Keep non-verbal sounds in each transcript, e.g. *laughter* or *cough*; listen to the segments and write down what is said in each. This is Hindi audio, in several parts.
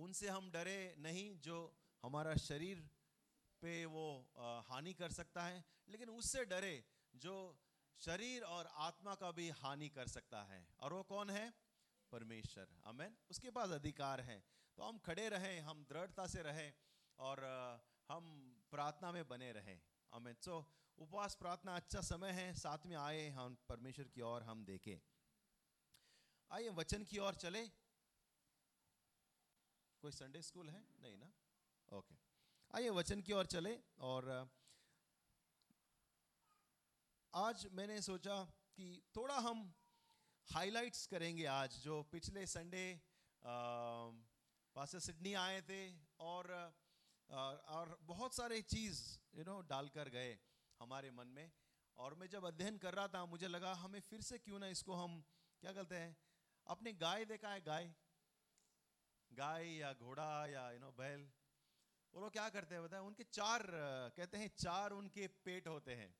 उनसे हम डरे नहीं, जो हमारा शरीर पे वो हानि कर सकता है, लेकिन उससे डरे जो शरीर और आत्मा का भी हानि कर सकता है। और वो कौन है? परमेश्वर। अमेन उसके पास अधिकार है। तो हम खड़े रहें, हम दृढ़ता से रहें और हम प्रार्थना में बने रहें। अमेन सो, उपवास प्रार्थना अच्छा समय है, साथ में आए हम, परमेश्वर की ओर हम देखें। आइए, वचन की ओर चले। कोई संडे स्कूल है? नहीं ना? ओके आइए वचन की ओर चले और आज मैंने सोचा कि थोड़ा हम हाइलाइट्स करेंगे आज, जो पिछले संडे पास सिडनी आए थे और और बहुत सारे चीज़ यू नो डालकर गए हमारे मन में। और मैं जब अध्ययन कर रहा था, मुझे लगा, हमें फिर से क्यों ना इसको हम, क्या कहते हैं, अपने गाय देखा है, गाय। गाय या घोड़ा या यू नो बैल, वो लोग क्या करते हैं बताए? उनके चार कहते हैं चार उनके पेट होते हैं।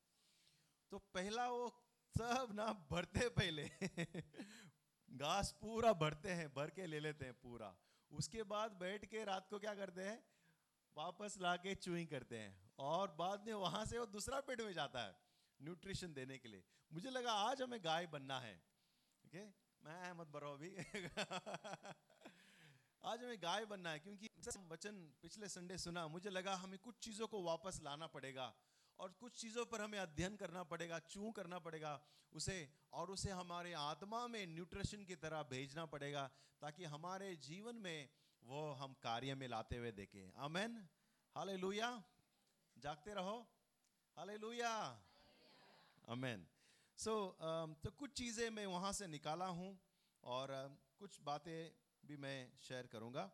तो पहला वो सब ना भरते पहले। *laughs* घास पूरा भरते हैं, भर के ले लेते हैं पूरा। उसके बाद बैठ के रात को क्या करते हैं? वापस लाके चूइंग करते हैं। और बाद में वहाँ से वो दूसरा पेट में जाता है, न्यूट्रिशन देने के लिए। मुझे लगा आज हमें गाय बनना है। ठीक है? मैं मत बरो अभी। *laughs* आज हमें गाय बनना है क्योंकि वचन पिछले संडे सुना मुझे लगा हमें कुछ चीज़ों को वापस लाना पड़ेगा और कुछ चीज़ों पर हमें अध्ययन करना पड़ेगा चू करना पड़ेगा उसे और उसे हमारे आत्मा में न्यूट्रिशन की तरह भेजना पड़ेगा ताकि हमारे जीवन में वो हम कार्य में लाते हुए देखें। आमेन हाले जागते रहो। हाले लुया अमेन सो तो कुछ चीज़ें मैं वहाँ से निकाला हूँ और अ, कुछ बातें भी मैं शेयर करूँगा।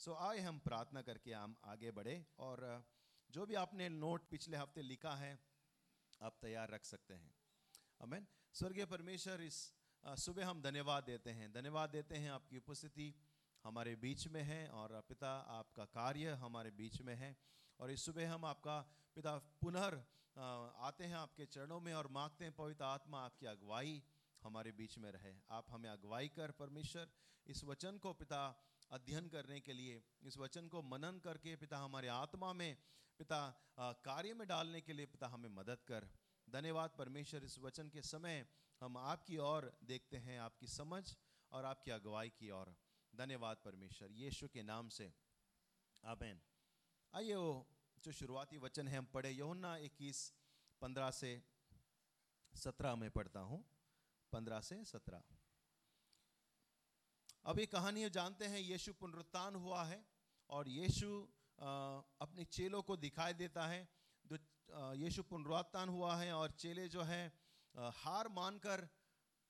सो so, आए हम प्रार्थना करके हम आगे बढ़े और जो भी आपने नोट पिछले हफ़्ते लिखा है आप तैयार रख सकते हैं। अमेन स्वर्गीय परमेश्वर इस सुबह हम धन्यवाद देते हैं। धन्यवाद देते हैं आपकी उपस्थिति हमारे बीच में है और पिता आपका कार्य हमारे बीच में है। और इस सुबह हम आपका पिता पुनः आते हैं आपके चरणों में और मांगते हैं पवित्र आत्मा आपकी अगुवाई हमारे बीच में रहे। आप हमें अगुवाई कर परमेश्वर, इस वचन को पिता अध्ययन करने के लिए, इस वचन को मनन करके पिता हमारे आत्मा में, पिता कार्य में डालने के लिए पिता हमें मदद कर। धन्यवाद परमेश्वर, इस वचन के समय हम आपकी ओर देखते हैं, आपकी समझ और आपकी अगुवाई की ओर। धन्यवाद परमेश्वर, यीशु के नाम से। आमेन। आइए वो जो शुरुआती वचन है, हम पढ़े। यहुन्ना इक्कीस, पंद्रह से सत्रह में पढ़ता हूँ। पंद्रह से सत्रह। अब ये कहानी जानते हैं, यीशु पुनरुत्थान हुआ है और यीशु अपने चेलों को दिखाई देता है। जो यीशु पुनरुत्थान हुआ है और चेले जो हैं हार मानकर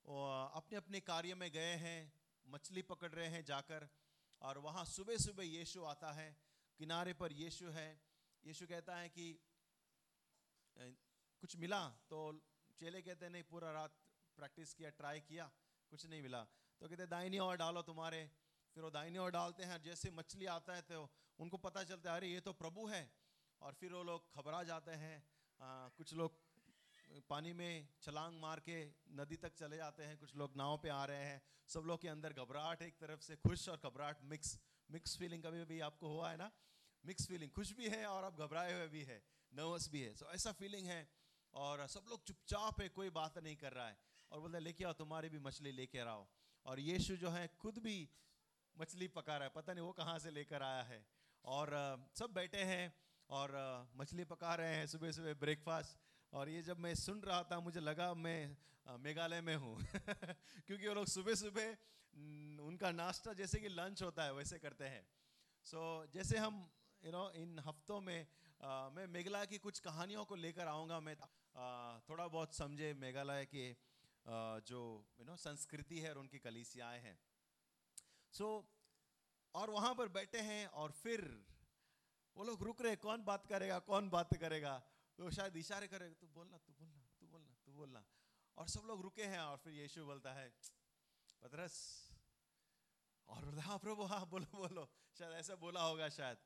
अपने अपने कार्य में गए हैं, मछली पकड़ रहे हैं जाकर और वहाँ सुबह सुबह यीशु आता है, किनारे पर यीशु है। यीशु कहता है कि कुछ मिला? तो चेले कहते नहीं, पूरा रात प्रैक्टिस किया ट्राई किया कुछ नहीं मिला। तो कहते दाहिनी ओर डालो तुम्हारे। फिर वो दाहिनी ओर डालते हैं जैसे मछली आता है तो उनको पता चलता है अरे ये तो प्रभु है। और फिर वो लोग घबरा जाते हैं आ, कुछ लोग पानी में छलांग मार के नदी तक चले जाते हैं कुछ लोग नाव पे आ रहे हैं। सब लोग के अंदर घबराहट एक तरफ़ से खुश और घबराहट मिक्स मिक्स फीलिंग कभी भी आपको हुआ है ना? मिक्स फीलिंग खुश भी है और आप घबराए हुए भी है नर्वस भी है। सो ऐसा फीलिंग है और सब लोग चुपचाप है कोई बात नहीं कर रहा है। और बोलते लेके आओ तुम्हारी भी मछली लेके आओ। और यीशु जो है खुद भी मछली पका रहा है। पता नहीं वो कहाँ से लेकर आया है। और सब बैठे हैं और मछली पका रहे हैं सुबह सुबह ब्रेकफास्ट और ये जब मैं सुन रहा था मुझे लगा मैं मेघालय में हूँ। *laughs* क्योंकि वो लोग सुबह सुबह उनका नाश्ता जैसे कि लंच होता है वैसे करते हैं। सो so, जैसे हम यू you नो know, इन हफ्तों में अ, मैं मेघालय की कुछ कहानियों को लेकर आऊँगा मैं अ, थोड़ा बहुत समझे मेघालय के जो यू नो संस्कृति है और उनकी कलीसियाएँ हैं। सो so, और वहाँ पर बैठे हैं और फिर वो लोग रुक रहे कौन बात करेगा कौन बात करेगा? तो शायद इशारे करेगा तू बोलना तू बोलना तू बोलना तू बोलना। और सब लोग रुके हैं और फिर यीशु बोलता है पतरस। और बोलता हाँ प्रभु हाँ बोलो बोलो। शायद ऐसा बोला होगा शायद।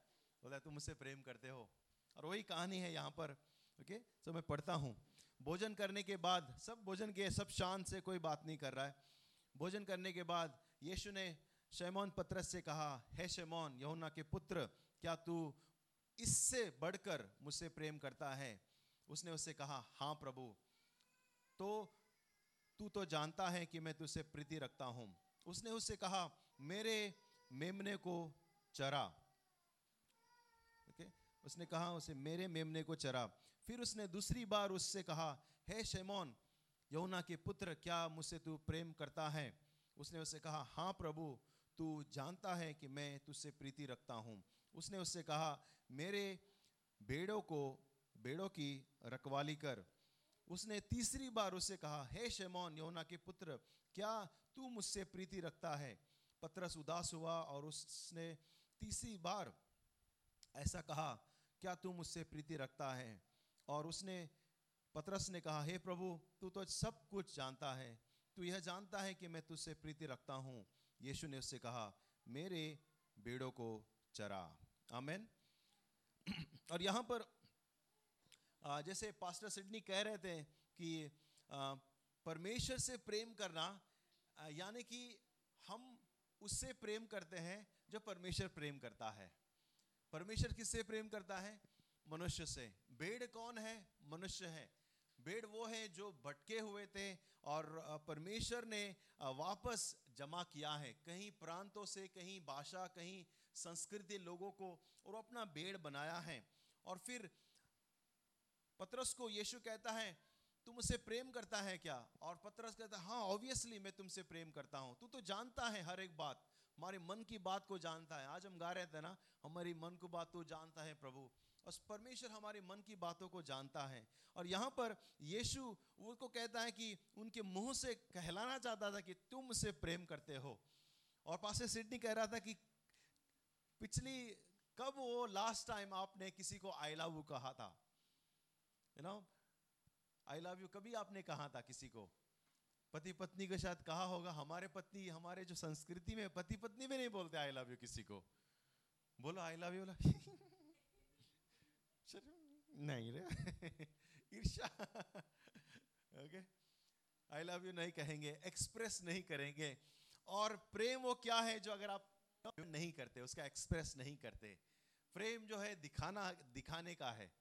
बोलता है तुम मुझसे प्रेम करते हो। और वही कहानी है यहाँ पर ओके तो मैं पढ़ता हूँ। भोजन करने के बाद, सब भोजन किए सब शांत से कोई बात नहीं कर रहा है। भोजन करने के बाद यीशु ने शैमोन पत्रस से कहा, हे शैमोन यहुना के पुत्र, क्या तू इससे बढ़कर मुझसे प्रेम करता है? उसने उससे कहा हाँ प्रभु। तो तू तो जानता है कि मैं तुझसे प्रीति रखता हूँ। उसने उससे कहा, मेरे मेमने को चरा। ओके? okay? उसने कहा, उसे मेरे मेमने को चरा। फिर उसने दूसरी बार उससे कहा, हे शैमोन यमुना के पुत्र, क्या मुझसे तू प्रेम करता है? उसने उससे कहा हाँ प्रभु, तू जानता है कि मैं तुझसे प्रीति रखता हूँ। उसने उससे कहा, मेरे बेड़ों को, बेड़ों की रखवाली कर। उसने तीसरी बार उससे कहा, हे शेमोन यमुना के पुत्र, क्या तू मुझसे प्रीति रखता है? पत्रस उदास हुआ और उसने तीसरी बार ऐसा कहा, क्या तू मुझसे प्रीति रखता है? और उसने पतरस ने कहा, हे hey प्रभु, तू तो सब कुछ जानता है। तू यह जानता है कि मैं तुझसे प्रीति रखता हूँ। यीशु ने उससे कहा, मेरे बेड़ों को चरा। आमेन। *clears throat* और यहाँ पर जैसे पास्टर सिडनी कह रहे थे कि परमेश्वर से प्रेम करना यानी कि हम उससे प्रेम करते हैं जो परमेश्वर प्रेम करता है। परमेश्वर किससे प्रेम करता है? मनुष्य से। बेड़ कौन है? मनुष्य है। बेड़ वो है जो भटके हुए थे और परमेश्वर ने वापस जमा किया है। कहीं प्रांतों से, कहीं भाषा, कहीं संस्कृति लोगों को और अपना बेड़ बनाया है। और फिर पत्रस को यीशु कहता है, तुम मुझसे प्रेम करता है क्या? और पत्रस कहता है हाँ ऑब्वियसली मैं तुमसे प्रेम करता हूँ। तू तो जानता है हर एक बात। हमारे मन की बात को जानता है। आज हम गा रहे थे ना, हमारी मन को बात तो जानता है प्रभु। और परमेश्वर हमारे मन की बातों को जानता है। और यहाँ पर यीशु उनको कहता है कि उनके मुँह से कहलाना चाहता था कि तुम मुझसे प्रेम करते हो। और पास सिडनी कह रहा था कि पिछली, कब वो लास्ट टाइम आपने किसी को आई लव यू कहा था? You know I love you कभी आपने कहा था किसी को? पति पत्नी के साथ कहा होगा, हमारे पत्नी, हमारे जो संस्कृति में पति पत्नी में नहीं बोलते आई लव यू किसी को। बोलो आई लव यू नहीं रे। ईर्षा ओके आई लव यू नहीं कहेंगे एक्सप्रेस नहीं करेंगे। और प्रेम वो क्या है जो अगर आप नहीं करते, उसका एक्सप्रेस नहीं प्रेम जो है दिखाना, दिखाने का है।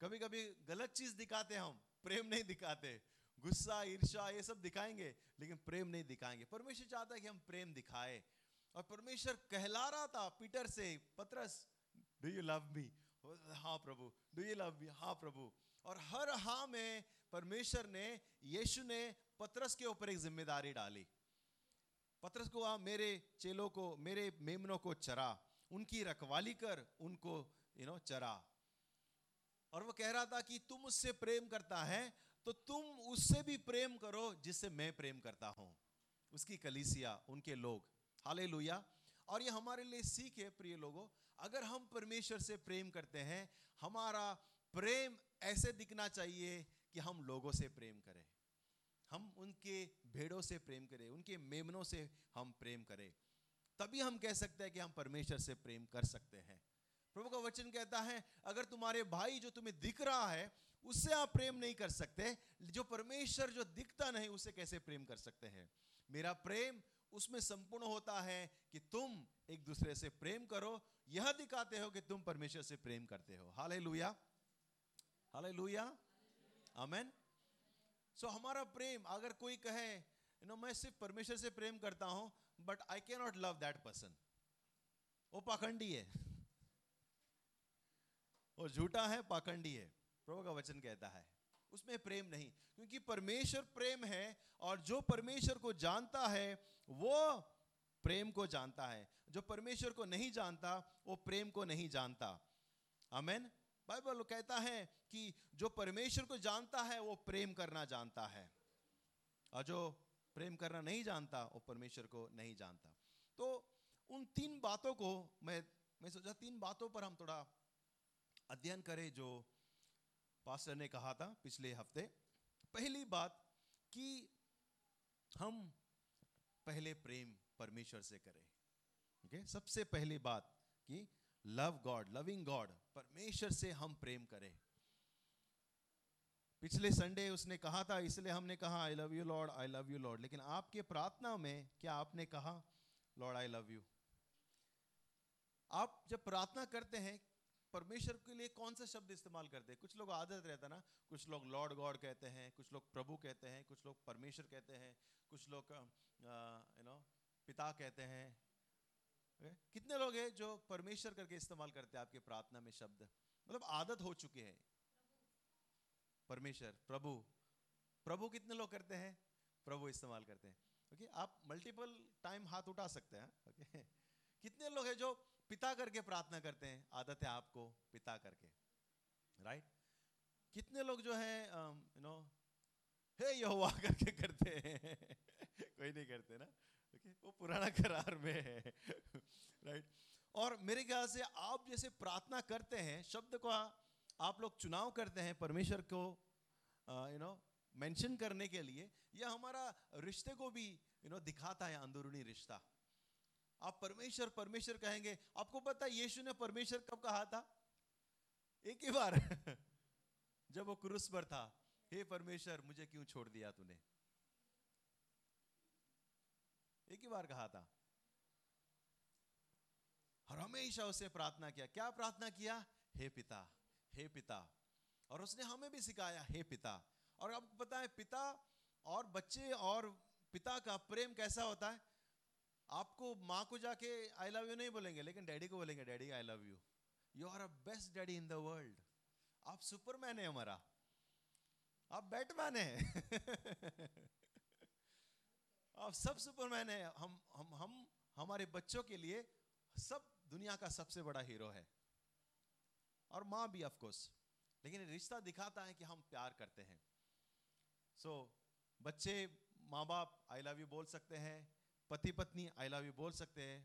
कभी कभी गलत चीज़ दिखाते हम, प्रेम नहीं दिखाते। गुस्सा ईर्षा ये सब दिखाएँगे, लेकिन प्रेम नहीं दिखाएँगे। परमेश्वर चाहता है कि हम प्रेम दिखाए। और परमेश्वर कहला रहा था पीटर से, पत्रस डू यू लव मी हाँ प्रभु डू यू लव मी हाँ प्रभु। और हर हाँ में परमेश्वर ने, यीशु ने पत्रस के ऊपर एक ज़िम्मेदारी डाली। पत्रस को आ मेरे चेलों को, मेरे मेमनों को चरा, उनकी रखवाली कर, उनको यू नो चरा। और वो कह रहा था कि तुम उससे प्रेम करता है तो तुम उससे भी प्रेम करो जिससे मैं प्रेम करता हूँ। उसकी कलीसिया, उनके लोग। हाले और ये हमारे लिए सीख है, प्रिय लोगों। अगर हम परमेश्वर से प्रेम करते हैं, हमारा प्रेम ऐसे दिखना चाहिए कि हम लोगों से प्रेम करें। हम उनके भेड़ों से प्रेम करें, उनके मेमनों से हम प्रेम करें। तभी हम कह सकते हैं कि हम परमेश्वर से प्रेम कर सकते हैं। प्रभु का वचन कहता है, अगर तुम्हारे भाई जो तुम्हें दिख रहा है, उससे आप प्रेम नहीं कर सकते, जो परमेश्वर जो दिखता नहीं, उसे कैसे प्रेम कर सकते हैं? मेरा प्रेम उसमें संपूर्ण होता है कि तुम एक दूसरे से प्रेम करो यह दिखाते हो कि तुम परमेश्वर से प्रेम करते हो। हाले लुया हाले लुया अमेन सो हमारा प्रेम, अगर कोई कहे यू नो मैं सिर्फ़ परमेश्वर से प्रेम करता हूँ but I can not love that person वो पाखंडी है। वो झूठा है, पाखंडी है। प्रभु का वचन कहता है। उसमें प्रेम नहीं, क्योंकि परमेश्वर प्रेम है, और जो परमेश्वर को जानता है, वो प्रेम को जानता है। जो परमेश्वर को नहीं जानता, वो प्रेम को नहीं जानता। अमेन बाइबल कहता है कि जो परमेश्वर को जानता है, वो प्रेम करना जानता है। और जो प्रेम करना नहीं जानता, वो परमेश्वर को नहीं जानता। तो उन तीन बातों को मैं मैं सोचा तीन बातों पर हम थोड़ा अध्ययन करें, जो पास्टर ने कहा था पिछले हफ़्ते। पहली बात कि हम पहले प्रेम परमेश्वर से करें। Okay okay? सबसे पहली बात कि लव गॉड लविंग गॉड परमेश्वर से हम प्रेम करें। पिछले संडे उसने कहा था, इसलिए हमने कहा I love you Lord I love you Lord लेकिन आपके प्रार्थना में क्या आपने कहा लॉर्ड आई लव यू आप जब प्रार्थना करते हैं, परमेश्वर के लिए कौन सा शब्द इस्तेमाल करते हैं? कुछ लोग आदत रहता ना, कुछ लोग लॉर्ड गॉड कहते हैं, कुछ लोग प्रभु कहते हैं, कुछ लोग परमेश्वर कहते हैं, कुछ लोग यू नो पिता कहते हैं कितने लोग हैं जो परमेश्वर करके इस्तेमाल करते हैं आपके प्रार्थना में शब्द? मतलब आदत हो चुके हैं। परमेश्वर, प्रभु प्रभु कितने लोग करते हैं? प्रभु इस्तेमाल करते हैं। ओके, आप मल्टीपल टाइम हाथ उठा सकते हैं, ओके। कितने लोग हैं जो पिता करके प्रार्थना करते हैं? आदत है आपको पिता करके राइट कितने लोग जो है यू नो हे यहोवा *laughs* करके करते हैं। कोई नहीं करते ना। वो पुराना करार में है राइट और मेरे ख्याल से आप जैसे प्रार्थना करते हैं, शब्द को आप लोग चुनाव करते हैं परमेश्वर को यू नो मेंशन करने के लिए यह हमारा रिश्ते को भी यू नो दिखाता है अंदरूनी रिश्ता। आप परमेश्वर परमेश्वर कहेंगे, आपको पता है यीशु ने परमेश्वर कब कहा था? एक ही बार, *laughs* जब वो क्रूस पर था। हे परमेश्वर, मुझे क्यों छोड़ दिया तूने? एक ही बार कहा था। और हमेशा उसे प्रार्थना किया। क्या प्रार्थना किया? हे पिता हे पिता। और उसने हमें भी सिखाया, हे पिता। और आपको पता है, पिता और बच्चे और पिता का प्रेम कैसा होता है? आपको माँ को जाके आई लव यू नहीं बोलेंगे, लेकिन डैडी को बोलेंगे, daddy I love you you are a best daddy in the world आप सुपरमैन है हमारा। आप बैटमैन है। *laughs* आप सब सुपरमैन है हम हम हम हमारे बच्चों के लिए सब दुनिया का सबसे बड़ा हीरो है। और माँ भी ऑफ़ कोर्स लेकिन रिश्ता दिखाता है कि हम प्यार करते हैं। सो so, बच्चे माँ बाप आई लव यू बोल सकते हैं पति पत्नी आई लव यू बोल सकते हैं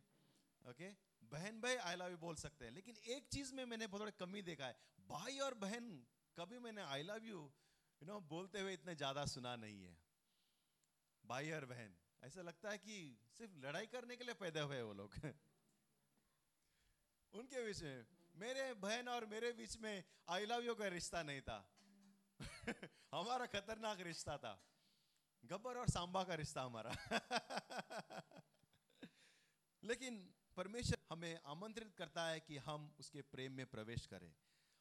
ओके okay? बहन भाई आई लव यू बोल सकते हैं। लेकिन एक चीज़ में मैंने बहुत कमी देखा है भाई और बहन कभी मैंने I love you you know बोलते हुए इतने ज़्यादा सुना नहीं है। भाई और बहन ऐसा लगता है कि सिर्फ़ लड़ाई करने के लिए पैदा हुए वो लोग। *laughs* उनके बीच में, मेरे बहन और मेरे बीच में आई लव यू का रिश्ता नहीं था। *laughs* हमारा खतरनाक रिश्ता था। गब्बर और सांबा का रिश्ता हमारा। *laughs* लेकिन परमेश्वर हमें आमंत्रित करता है कि हम उसके प्रेम में प्रवेश करें।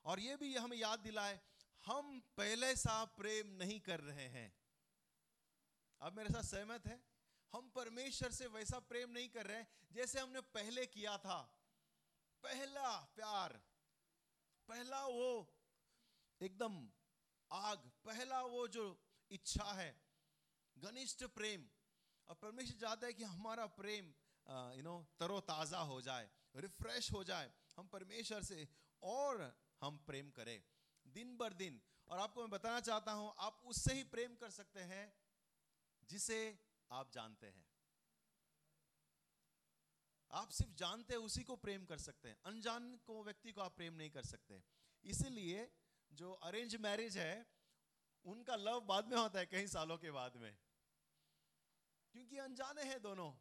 और ये भी हमें याद दिलाए, हम पहले सा प्रेम नहीं कर रहे हैं। अब मेरे साथ सहमत है? हम परमेश्वर से वैसा प्रेम नहीं कर रहे जैसे हमने पहले किया था। पहला प्यार, पहला वो एकदम आग, पहला वो जो इच्छा है, घनिष्ठ प्रेम। और परमेश्वर चाहता है कि हमारा प्रेम यू नो तरोताज़ा हो जाए रिफ्रेश हो जाए। हम परमेश्वर से और हम प्रेम करें, दिन बर दिन। और आपको मैं बताना चाहता हूँ, आप उससे ही प्रेम कर सकते हैं जिसे आप जानते हैं। आप सिर्फ़ जानते हैं, उसी को प्रेम कर सकते हैं। अनजान को व्यक्ति को आप प्रेम नहीं कर सकते। इसीलिए जो अरेंज मैरिज है, उनका लव बाद में होता है कई सालों के बाद में। क्योंकि अनजाने हैं दोनों।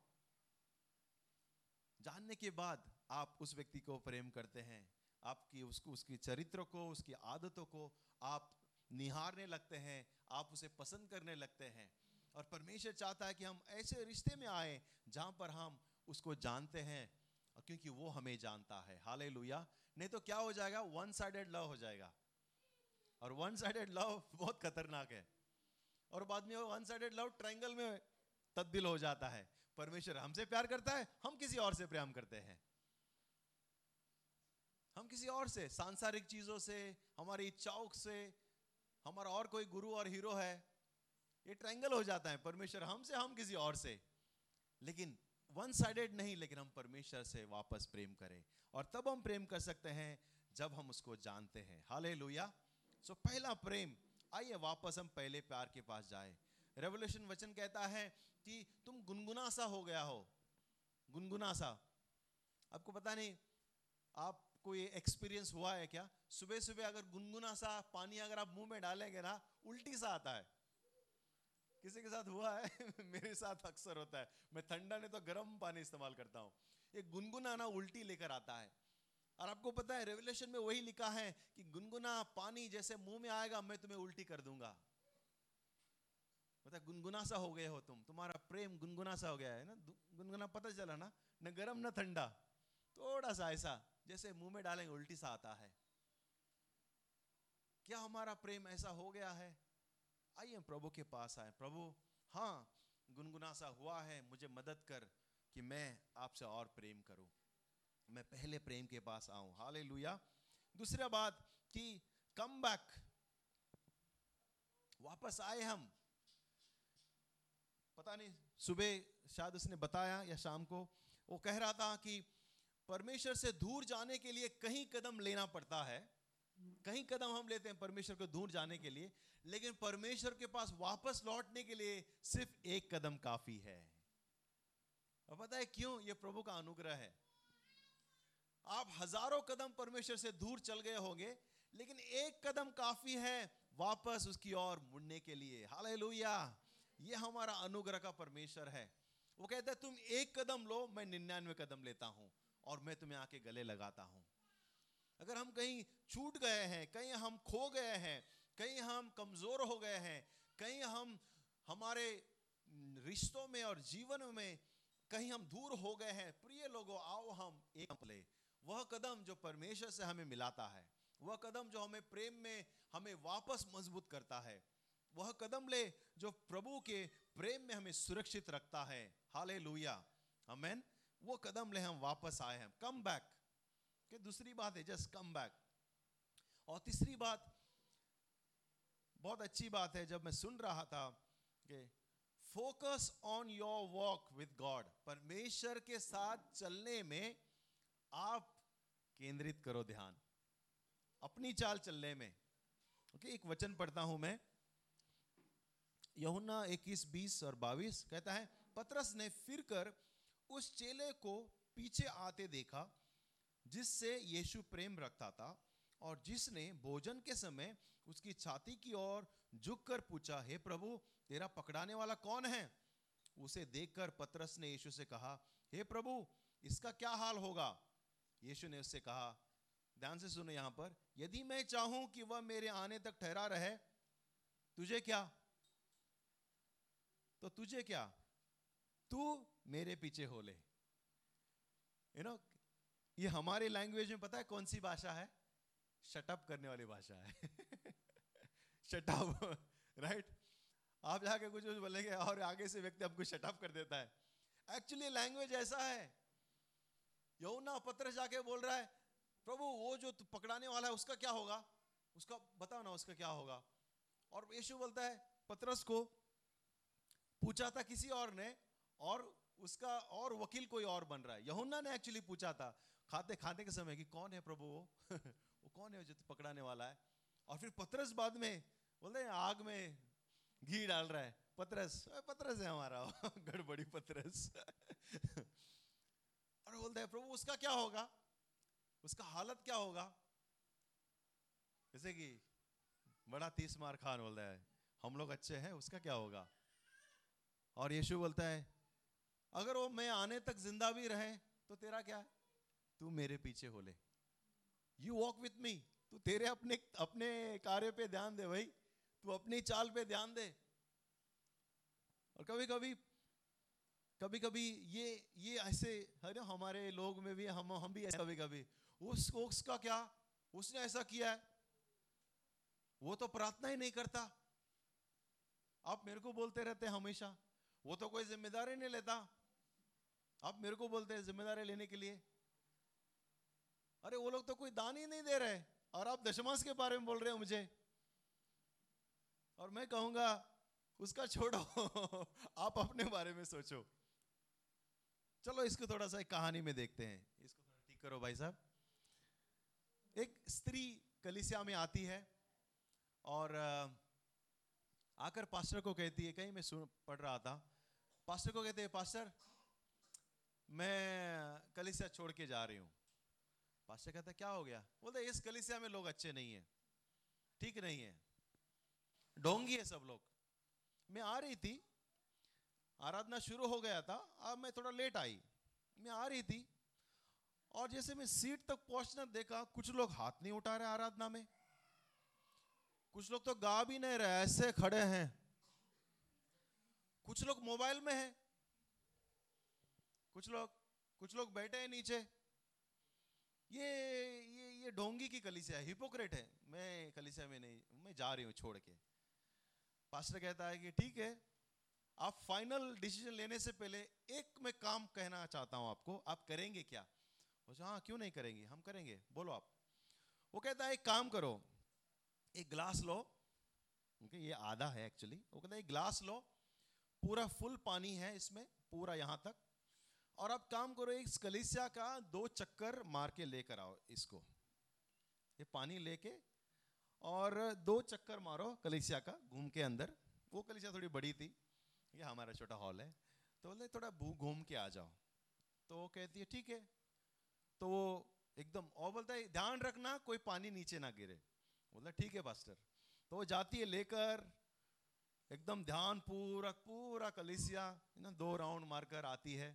जानने के बाद आप उस व्यक्ति को प्रेम करते हैं। आपकी उसको, उसकी चरित्र को, उसकी आदतों को आप निहारने लगते हैं, आप उसे पसंद करने लगते हैं। और परमेश्वर चाहता है कि हम ऐसे रिश्ते में आए जहाँ पर हम उसको जानते हैं क्योंकि वो हमें जानता है। हाले नहीं तो क्या हो जाएगा? वन साइडेड लव हो जाएगा। और वन साइडेड लव बहुत खतरनाक है। और बाद में वन साइडेड लव ट्रायंगल में तब्दील हो जाता है। परमेश्वर हमसे प्यार करता है, हम किसी और से प्रेम करते हैं। हम किसी और से, सांसारिक चीज़ों से, हमारी इच्छाओं से, हमारा और कोई गुरु और हीरो है ये ट्रायंगल हो जाता है, परमेश्वर हमसे, हम किसी और से। लेकिन वन साइडेड नहीं, लेकिन हम परमेश्वर से वापस प्रेम करें। और तब हम प्रेम कर सकते हैं, जब हम उसको जानते हैं। हाले सो पहला प्रेम, आइए वापस हम पहले प्यार के पास जाए। रेवोल्यूशन वचन कहता है कि तुम गुनगुना सा हो गया हो। गुनगुना सा। आपको पता नहीं आप कोई एक्सपीरियंस हुआ है क्या? सुबह सुबह अगर गुनगुना सा, पानी अगर आप मुँह में डालेंगे ना, उल्टी सा आता है। किसी के साथ हुआ है? *laughs* मेरे साथ अक्सर होता है। मैं ठंडा नहीं तो गर्म पानी इस्तेमाल करता हूँ। ये गुनगुना ना उल्टी लेकर आता है। और आपको पता है रेवलेशन में वही लिखा है कि गुनगुना पानी जैसे मुँह में आएगा, मैं तुम्हें उल्टी कर दूँगा। पता गुनगुना सा हो गए हो तुम। तुम्हारा प्रेम गुनगुना सा हो गया है ना? गुनगुना पता चला ना? न गर्म, न ठंडा। थोड़ा सा ऐसा, जैसे मुँह में डालेंगे, उल्टी सा आता है। क्या हमारा प्रेम ऐसा हो गया है? आइए हम प्रभु के पास आए। प्रभु हाँ गुनगुना सा हुआ है, मुझे मदद कर कि मैं आपसे और प्रेम करूँ। मैं पहले प्रेम के पास आऊँ। हाले दूसरा बात कि कम बैक वापस आए हम। पता नहीं, सुबह शायद उसने बताया या शाम को, वो कह रहा था कि परमेश्वर से दूर जाने के लिए कहीं कदम लेना पड़ता है। कहीं कदम हम लेते हैं परमेश्वर को दूर जाने के लिए, लेकिन परमेश्वर के पास वापस लौटने के लिए सिर्फ़ एक कदम काफ़ी है। और पता है क्यों ये प्रभु का अनुग्रह है? आप हज़ारों कदम परमेश्वर से दूर चल गए होंगे, लेकिन एक कदम काफ़ी है वापस उसकी ओर मुड़ने के लिए। हाल ये हमारा अनुग्रह का परमेश्वर है। वो कहता है, तुम एक कदम लो, मैं निन्यानवे कदम लेता हूँ और मैं तुम्हें आके गले लगाता हूँ। अगर हम कहीं छूट गए हैं, कहीं हम खो गए हैं, कहीं हम कमज़ोर हो गए हैं, कहीं हम, हमारे रिश्तों में और जीवन में कहीं हम दूर हो गए हैं, प्रिय लोगों, आओ हम एक ले। वह कदम जो परमेश्वर से हमें मिलाता है, वह कदम जो हमें प्रेम में हमें वापस मज़बूत करता है, वह कदम ले जो प्रभु के प्रेम में हमें सुरक्षित रखता है। हाले लुया अमेन वो कदम ले हम वापस आए हैं। Come back. कि दूसरी बात है जस्ट कम बैक और तीसरी बात बहुत अच्छी बात है जब मैं सुन रहा था कि focus on your walk with God परमेश्वर के साथ चलने में आप केंद्रित करो ध्यान। अपनी चाल चलने में। ओके okay, एक वचन पढ़ता हूँ मैं। यहुना 21 20 और 22 कहता है पतरस ने फिर कर उस चेले को पीछे आते देखा जिससे यीशु प्रेम रखता था और जिसने भोजन के समय उसकी छाती की ओर झुक कर पूछा, हे प्रभु, तेरा पकड़ाने वाला कौन है? उसे देखकर पतरस ने यीशु से कहा, हे प्रभु, इसका क्या हाल होगा? यीशु ने उससे कहा, ध्यान से सुनो यहाँ पर, यदि मैं चाहूँ कि वह मेरे आने तक ठहरा रहे, तुझे क्या? तो तुझे क्या? तू मेरे पीछे हो ले। यू नो ये हमारे लैंग्वेज में पता है कौन सी भाषा है? शटअप करने वाली भाषा है। *laughs* शटअप राइट आप जाके कुछ कुछ बोलेंगे और आगे से व्यक्ति आपको शटअप कर देता है। एक्चुअली लैंग्वेज ऐसा है। यमुना पत्र जाके बोल रहा है, प्रभु, वो जो पकड़ाने वाला है, उसका क्या होगा? उसका, बताओ ना उसका क्या होगा? और यीशु बोलता है, पत्रस को पूछा था किसी और ने, और उसका और वकील कोई और बन रहा है। यहुन्ना ने एक्चुअली पूछा था खाते खाते के समय कि कौन है प्रभु वो? *laughs* वो कौन है जो पकड़ाने वाला है? और फिर पतरस बाद में, बोलते हैं, आग में घी डाल रहा है। पत्रस पत्रस है हमारा, *laughs* गड़बड़ी पत्रस। *laughs* और बोलते हैं, प्रभु, उसका क्या होगा? उसका हालत क्या होगा? जैसे कि बड़ा तीस मार खान बोलता है, हम लोग अच्छे हैं, उसका क्या होगा? और यीशु बोलता है, अगर वो मैं आने तक ज़िंदा भी रहे तो तेरा क्या है? तू मेरे पीछे हो ले। यू वॉक विथ मी तू तेरे अपने अपने कार्य पे ध्यान दे भाई। तू अपनी चाल पे ध्यान दे। और कभी कभी कभी कभी ये ये ऐसे है ना हमारे लोग में भी, हम हम भी कभी कभी उस, उसका क्या? उसने ऐसा किया है? वो तो प्रार्थना ही नहीं करता। आप मेरे को बोलते रहते हमेशा। वो तो कोई ज़िम्मेदारी नहीं लेता। आप मेरे को बोलते हैं ज़िम्मेदारी लेने के लिए। अरे वो लोग तो कोई दान ही नहीं दे रहे और आप दशमांश के बारे में बोल रहे हो मुझे। और मैं कहूँगा, उसका छोड़ो। *laughs* आप अपने बारे में सोचो। चलो, इसको थोड़ा सा एक कहानी में देखते हैं। इसको थोड़ा ठीक करो भाई साहब। एक स्त्री कलिसिया में आती है और आकर पास्टर को कहती है, कहीं मैं सुन, पढ़ रहा था। पास्टर को कहते हैं, पास्टर, मैं कलिसिया छोड़ के जा रही हूँ। पास्टर कहता क्या हो गया? बोलते इस कलिसिया में लोग अच्छे नहीं है, ठीक नहीं है ढोंगी है सब लोग। मैं आ रही थी, आराधना शुरू हो गया था, अब मैं थोड़ा लेट आई, मैं आ रही थी, और जैसे मैं सीट तक पहुँचना देखा, कुछ लोग हाथ नहीं उठा रहे आराधना में, कुछ लोग तो गा भी नहीं रहे, ऐसे खड़े हैं, कुछ लोग मोबाइल में है, कुछ लोग कुछ लोग बैठे हैं नीचे ये ये ये ढोंगी की कलिसिया हिपोक्रेट है मैं कलिसिया में नहीं, मैं जा रही हूँ छोड़ के। पास्टर कहता है कि ठीक है, आप फाइनल डिसीज़न लेने से पहले एक मैं काम कहना चाहता हूँ आपको, आप करेंगे क्या? वो हाँ क्यों नहीं करेंगे? हम करेंगे, बोलो आप। वो कहता है, एक काम करो, एक ग्लास लो। ओके, ये आधा है एक्चुअली वो कहता है, एक ग्लास लो, पूरा फुल पानी है इसमें, पूरा यहाँ तक। और अब काम करो एक कलिसिया का दो चक्कर मार के लेकर आओ इसको। ये पानी लेके और दो चक्कर मारो कलिसिया का घूम के अंदर। वो कलिसिया थोड़ी बड़ी थी, ये हमारा छोटा हॉल है। तो बोले थोड़ा भू घूम के आ जाओ। तो वो कहती है, ठीक है। तो वो एकदम और बोलता है, ध्यान रखना, कोई पानी नीचे ना गिरे। बोलता ठीक है पास्टर तो वो जाती है लेकर, एकदम ध्यान पूरा पूरा कलिसिया ना दो राउंड मारकर आती है।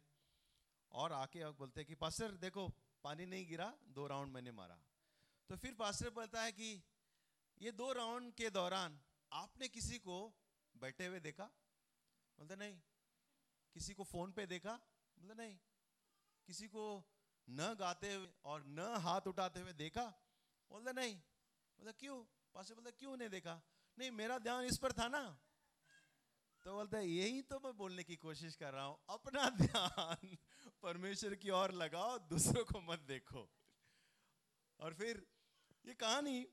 और आके बोलते हैं कि, पास्टर, देखो, पानी नहीं गिरा, दो राउंड मैंने मारा। तो फिर पास्टर बोलता है कि, ये दो राउंड के दौरान आपने किसी को बैठे हुए देखा? बोलते, नहीं। किसी को फ़ोन पे देखा? बोलते, नहीं। किसी को न गाते हुए और न हाथ उठाते हुए देखा? बोलते, नहीं। बोलते, क्यों? पास्टर बोलते, क्यों नहीं देखा? नहीं, मेरा ध्यान इस पर था ना। तो बोलता है, यही तो मैं बोलने की कोशिश कर रहा हूँ। अपना ध्यान परमेश्वर की ओर लगाओ, दूसरों को मत देखो। और फिर ये कहानी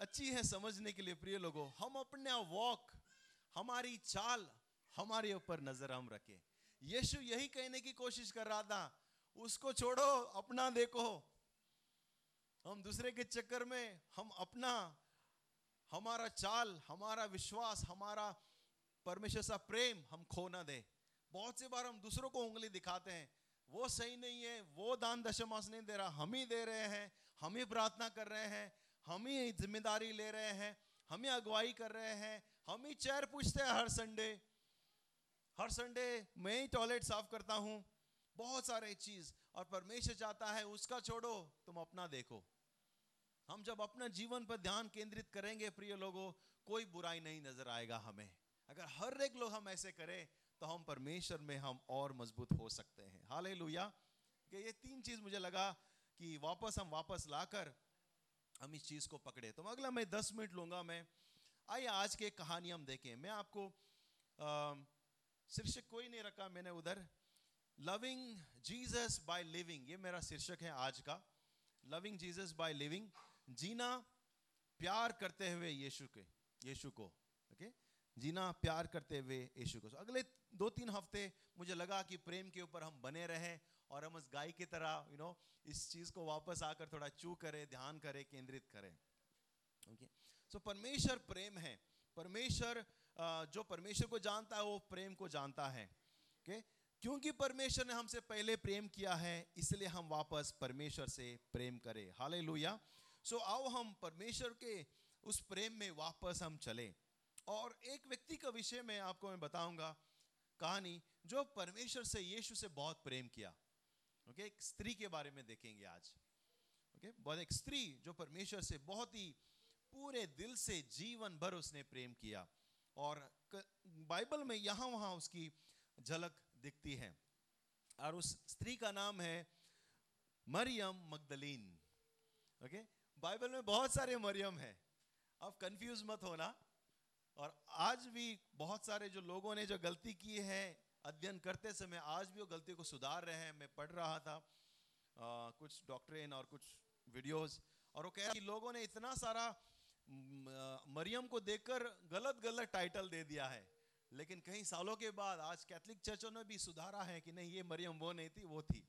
अच्छी है समझने के लिए, प्रिय लोगों। हम अपने वॉक हमारी चाल हमारे ऊपर नज़र हम रखें। यीशु यही कहने की कोशिश कर रहा था, उसको छोड़ो, अपना देखो। हम दूसरे के चक्कर में, हम अपना, हमारा चाल, हमारा विश्वास, हमारा परमेश्वर सा प्रेम हम खो ना दे। बहुत से बार हम दूसरों को उंगली दिखाते हैं, वो सही नहीं है, वो दान दशमास नहीं दे रहा, हम ही दे रहे हैं, हम ही प्रार्थना कर रहे हैं, हम ही ज़िम्मेदारी ले रहे हैं, हम ही अगुवाई कर रहे हैं, हम ही चेयर पूछते हैं हर संडे। हर संडे मैं ही टॉयलेट साफ़ करता हूँ, बहुत सारे चीज़, और परमेश्वर चाहता है उसका छोड़ो, तुम अपना देखो। हम जब अपना जीवन पर ध्यान केंद्रित करेंगे, प्रिय लोगों, कोई बुराई नहीं नज़र आएगा हमें। अगर हर एक लोग हम ऐसे करें तो हम परमेश्वर में हम और मज़बूत हो सकते हैं। हाल कि ये तीन चीज़ मुझे लगा कि वापस हम वापस लाकर हम इस चीज़ को पकड़े। तो अगला मैं दस मिनट लूँगा मैं। आइए, आज के कहानी हम देखें। मैं आपको शीर्षक कोई नहीं रखा मैंने उधर। लविंग जीसस बाय लिविंग ये मेरा शीर्षक है आज का। लविंग जीसस बाय लिविंग जीना प्यार करते हुए यीशु के, यीशु को। ओके? जीना, प्यार करते हुए यीशु को। अगले दो तीन हफ़्ते मुझे लगा कि प्रेम के ऊपर हम बने रहें और हम उस गाय की तरह यू नो इस चीज़ को वापस आकर थोड़ा चू करें, ध्यान करें, केंद्रित करें। ओके सो परमेश्वर प्रेम है। परमेश्वर जो परमेश्वर को जानता है, वो प्रेम को जानता है। ओके क्योंकि परमेश्वर ने हमसे पहले प्रेम किया है, इसलिए हम वापस परमेश्वर से प्रेम करें। हाले सो आओ हम परमेश्वर के उस प्रेम में वापस हम चले। और एक व्यक्ति का विषय में आपको मैं बताऊँगा कहानी जो परमेश्वर से यीशु से बहुत प्रेम किया। ओके, एक स्त्री के बारे में देखेंगे आज। ओके, बहुत एक स्त्री जो परमेश्वर से बहुत ही पूरे दिल से जीवन भर उसने प्रेम किया। और बाइबल में यहाँ वहाँ उसकी झलक दिखती है। और उस स्त्री का नाम है मरियम मगदलीन। ओके, बाइबल में बहुत सारे मरियम है। अब कंफ्यूज मत होना। और आज भी बहुत सारे जो लोगों ने जो गलती की है अध्ययन करते समय आज भी वो गलती को सुधार रहे हैं। मैं पढ़ रहा था आ, कुछ डॉक्टरेन और कुछ वीडियोस और वो कह कि लोगों ने इतना सारा मरियम को देखकर गलत गलत टाइटल दे दिया है। लेकिन कई सालों के बाद आज कैथलिक चर्चों ने भी सुधारा है कि नहीं ये मरियम वो नहीं थी वो थी।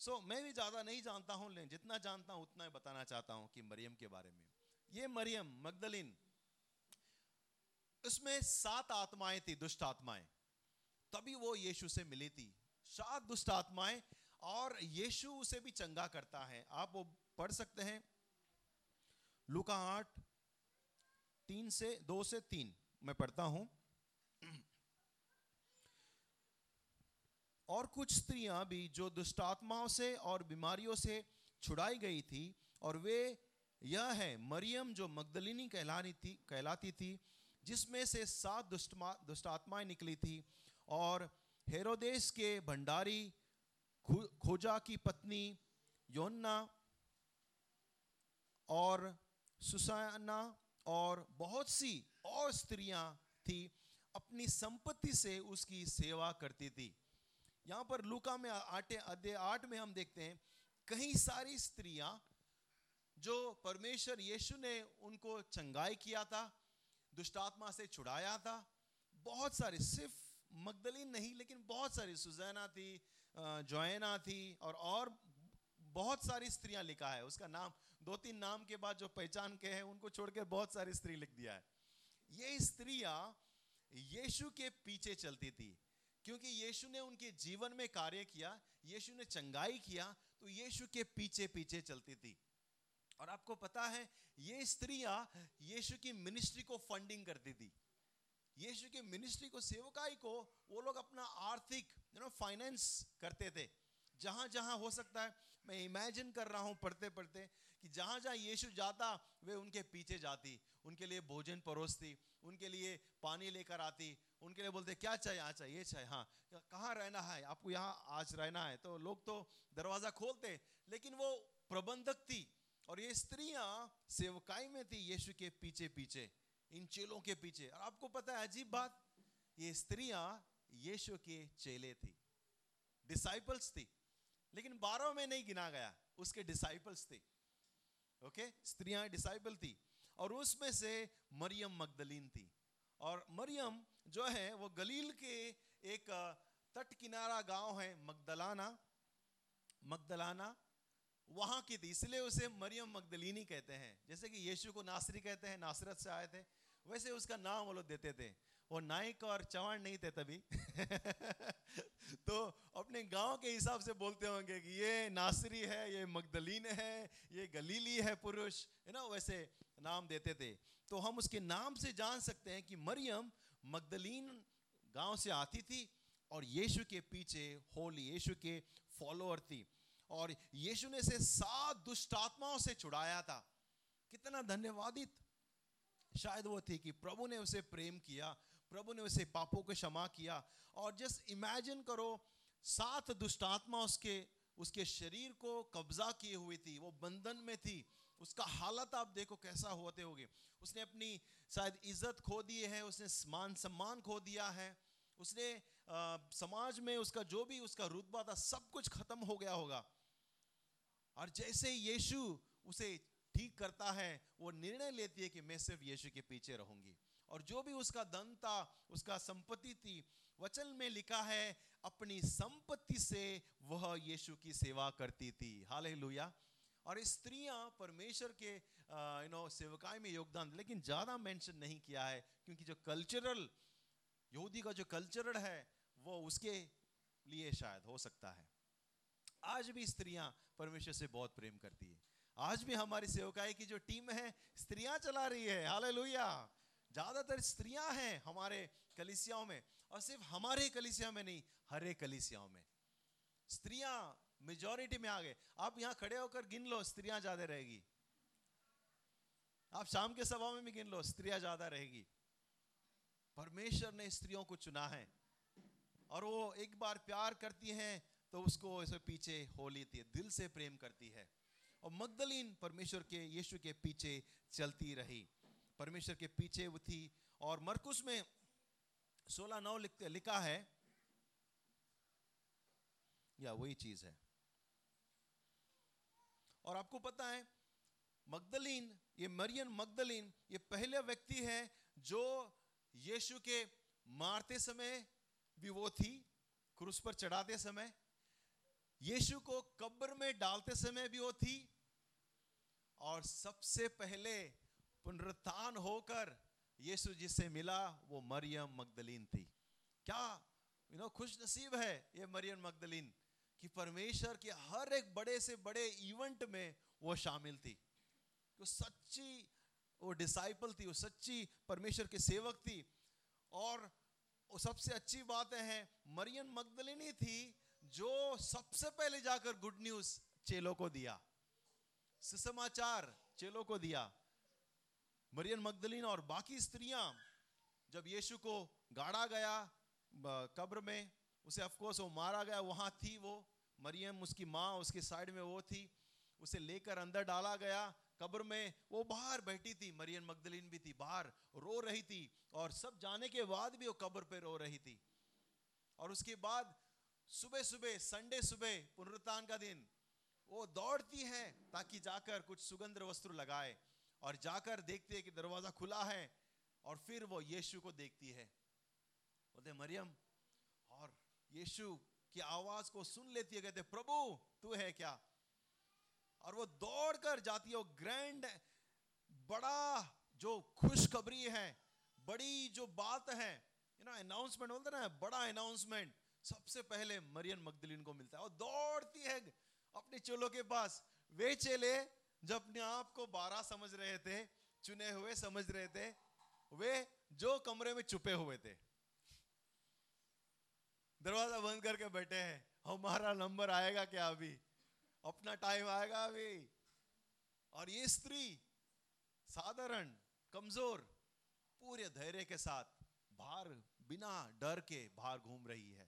सो so, मैं भी ज़्यादा नहीं जानता हूँ लेकिन जितना जानता हूँ उतना ही बताना चाहता हूँ कि मरियम के बारे में। ये मरियम मगदलिन उसमें सात आत्माएँ थी, दुष्ट आत्माएँ। तभी वो यीशु से मिली थी। सात दुष्ट आत्माएँ और यीशु उसे भी चंगा करता है। आप वो पढ़ सकते हैं। लुका आठ, तीन से, दो से तीन। मैं पढ़ता हूँ। और कुछ स्त्रियाँ भी जो दुष्टात्माओं से और बीमारियों से छुड़ाई गई थी और वे यह है, मरियम जो मगदलिनी कहलानी थी, कहलाती थी जिसमें से सात दुष्ट आत्माएँ निकली थी और हेरोदेश के भंडारी खोजा की पत्नी योन्ना और सुसाना और बहुत सी और स्त्रियाँ थी, अपनी संपत्ति से उसकी सेवा करती थी। यहाँ पर लुका में आटे अध्याय आठ में हम देखते हैं कई सारी स्त्रियाँ जो परमेश्वर यीशु ने उनको चंगाई किया था दुष्टात्मा से छुड़ाया था। बहुत सारी, सिर्फ़ मगदलीन नहीं, लेकिन बहुत सारी, सुजैना थी जोएना थी, और और बहुत सारी स्त्रियाँ लिखा है। उसका नाम, दो तीन नाम के बाद जो पहचान के हैं, उनको छोड़कर बहुत सारी स्त्री लिख दिया है। ये स्त्रियाँ यीशु के पीछे चलती थी, क्योंकि यीशु ने उनके जीवन में कार्य किया, यीशु ने चंगाई किया तो यीशु के पीछे पीछे चलती थी। और आपको पता है, ये स्त्रियाँ यीशु की मिनिस्ट्री को फंडिंग करती थी। यीशु की मिनिस्ट्री को, सेवकाई को, वो लोग अपना आर्थिक यू नो फाइनेंस करते थे। जहाँ जहाँ हो सकता है, मैं इमेजिन कर रहा हूँ पढ़ते पढ़ते कि जहाँ जहाँ यीशु जाता, वे उनके पीछे जाती। उनके लिए भोजन परोसती, उनके लिए पानी लेकर आती। उनके लिए बोलते, क्या चाहिए हाँ चाहिए ये चाहिए हाँ। कहाँ रहना है? आपको यहाँ आज रहना है। तो लोग तो दरवाज़ा खोलते, लेकिन वो प्रबंधक थी। और ये स्त्रियाँ सेवकाई में थी यीशु के पीछे पीछे, इन चेलों के पीछे। और आपको पता है अजीब बात, ये स्त्रियाँ यीशु के चेले थी डिसाइपल्स थी, लेकिन बारह में नहीं गिना गया, उसके डिसाइपल्स थे। ओके स्त्रियाँ डिसाइपल थी, और उसमें से मरियम मगदलीन थी। और मरियम जो है, वो गलील के एक तट किनारा गाँव है, मगदलाना मगदलाना वहाँ की थी, इसलिए उसे मरियम मगदलीनी कहते हैं। जैसे कि यीशु को नासरी कहते हैं, नासरत से आए थे, वैसे उसका नाम वो लोग देते थे। वो नाइक और चवाण नहीं थे तभी। *laughs* तो अपने गाँव के हिसाब से बोलते होंगे कि ये नासरी है, ये मगदलीन है, ये गलीली है पुरुष, है ना, वैसे नाम देते थे। तो हम उसके नाम से जान सकते हैं कि मरियम मगदलीन गाँव से आती थी और यीशु के पीछे होली, यीशु के फॉलोअर थी। और यीशु ने से सात दुष्ट आत्माओं से छुड़ाया था। कितना धन्यवादित। शायद वो थी कि प्रभु ने उसे प्रेम किया प्रभु ने उसे पापों को क्षमा किया और जस्ट इमेजिन करो सात दुष्ट आत्मा उसके उसके शरीर को कब्जा किए हुई थी वो बंधन में थी। उसका हालत आप देखो कैसा होते होगे। उसने अपनी शायद इज़्ज़त खो दी है उसने मान सम्मान खो दिया है। उसने अ, समाज में उसका जो भी उसका रुतबा था सब कुछ खत्म हो गया होगा। और जैसे यीशु उसे ठीक करता है, वो निर्णय लेती है कि मैं सिर्फ़ यीशु के पीछे रहूँगी। और जो भी उसका धन था, उसका संपत्ति थी, वचन में लिखा है, अपनी संपत्ति से वह यीशु की सेवा करती थी। हालेलुया। और स्त्रियाँ परमेश्वर के यू नो सेवकाई में योगदान, लेकिन ज़्यादा मेंशन नहीं किया है, क्योंकि जो कल्चरल, यहूदी का जो कल्चरल है, वो उसके लिए शायद हो सकता है। आज भी स्त्रियाँ परमेश्वर से बहुत प्रेम करती है। आज भी हमारी सेवकाई की जो टीम है, स्त्रियाँ चला रही है। हालेलुया। ज़्यादातर स्त्रियाँ हैं हमारे कलिसियाओं में, और सिर्फ़ हमारे कलिसिया में नहीं, हर कलिसियाओं में। स्त्रियाँ मेजोरिटी में आ गए। आप यहाँ खड़े होकर गिन लो, स्त्रियाँ ज़्यादा रहेगी। आप शाम के सभा में भी गिन लो, स्त्रियाँ ज़्यादा रहेगी। परमेश्वर ने स्त्रियों को चुना है, और वो एक बार प्यार करती हैं तो उसको ऐसे पीछे हो लेती है दिल से प्रेम करती है। और मगदलीन परमेश्वर के, यीशु के पीछे चलती रही। परमेश्वर के पीछे वो थी। और मरकुस में सोलह नौ लिखा है, या वही चीज़ है। और आपको पता है, मगदलीन, ये मरियन मगदलीन, ये पहले व्यक्ति है जो यीशु के मारते समय भी वो थी, क्रूस पर चढ़ाते समय। यीशु को कब्र में डालते समय भी वो थी और सबसे पहले पुनरुत्थान होकर यीशु जिससे मिला, वो मरियम मगदलीन थी। क्या यू नो खुश नसीब है ये मरियम मगदलीन कि परमेश्वर के हर एक बड़े से बड़े इवेंट में वो शामिल थी। वो सच्ची, वो डिसाइपल थी, वो सच्ची परमेश्वर के सेवक थी। और वो सबसे अच्छी बात है, मरियम मगदलिनी थी जो सबसे पहले जाकर गुड न्यूज़ चेलों को दिया। सुसमाचार चेलों को दिया। मरियम मगदलीन और बाकी स्त्रियाँ, जब यीशु को गाड़ा गया कब्र में, उसे ऑफकोर्स वो मारा गया, वहाँ थी वो। मरियम, उसकी माँ, उसके साइड में वो थी। उसे लेकर अंदर डाला गया, कब्र में, वो बाहर बैठी थी। मरियन मगदलीन भी थी, बाहर रो रही थी और सब जाने के बाद भी वो कब्र पे रो रही थी। और उसके बाद सुबह सुबह संडे सुबह, पुनरुत्थान का दिन। वो दौड़ती है ताकि जाकर कुछ सुगंध वस्त्र लगाए और जाकर देखती है कि दरवाज़ा खुला है और फिर वो यीशु को देखती है। बोलते मरियम, और यीशु की आवाज़ को सुन लेती है, कहते प्रभु, तू है क्या? और वो दौड़ कर जाती है, वो ग्रैंड बड़ा जो खुशखबरी है, बड़ी जो बात है यू नो अनाउंसमेंट बोलते ना, बड़ा अनाउंसमेंट सबसे पहले मरियन मगदलीन को मिलता है। और दौड़ती है, अपने चेलों के पास। वे चेले जो अपने आप को बारह समझ रहे थे, चुने हुए समझ रहे थे, वे जो कमरे में छुपे हुए थे। दरवाज़ा बंद करके बैठे हैं। हमारा नंबर आएगा क्या अभी? अपना टाइम आएगा अभी। और ये स्त्री, साधारण, कमज़ोर, पूरे धैर्य के साथ, बाहर, बिना डर के बाहर घूम रही है।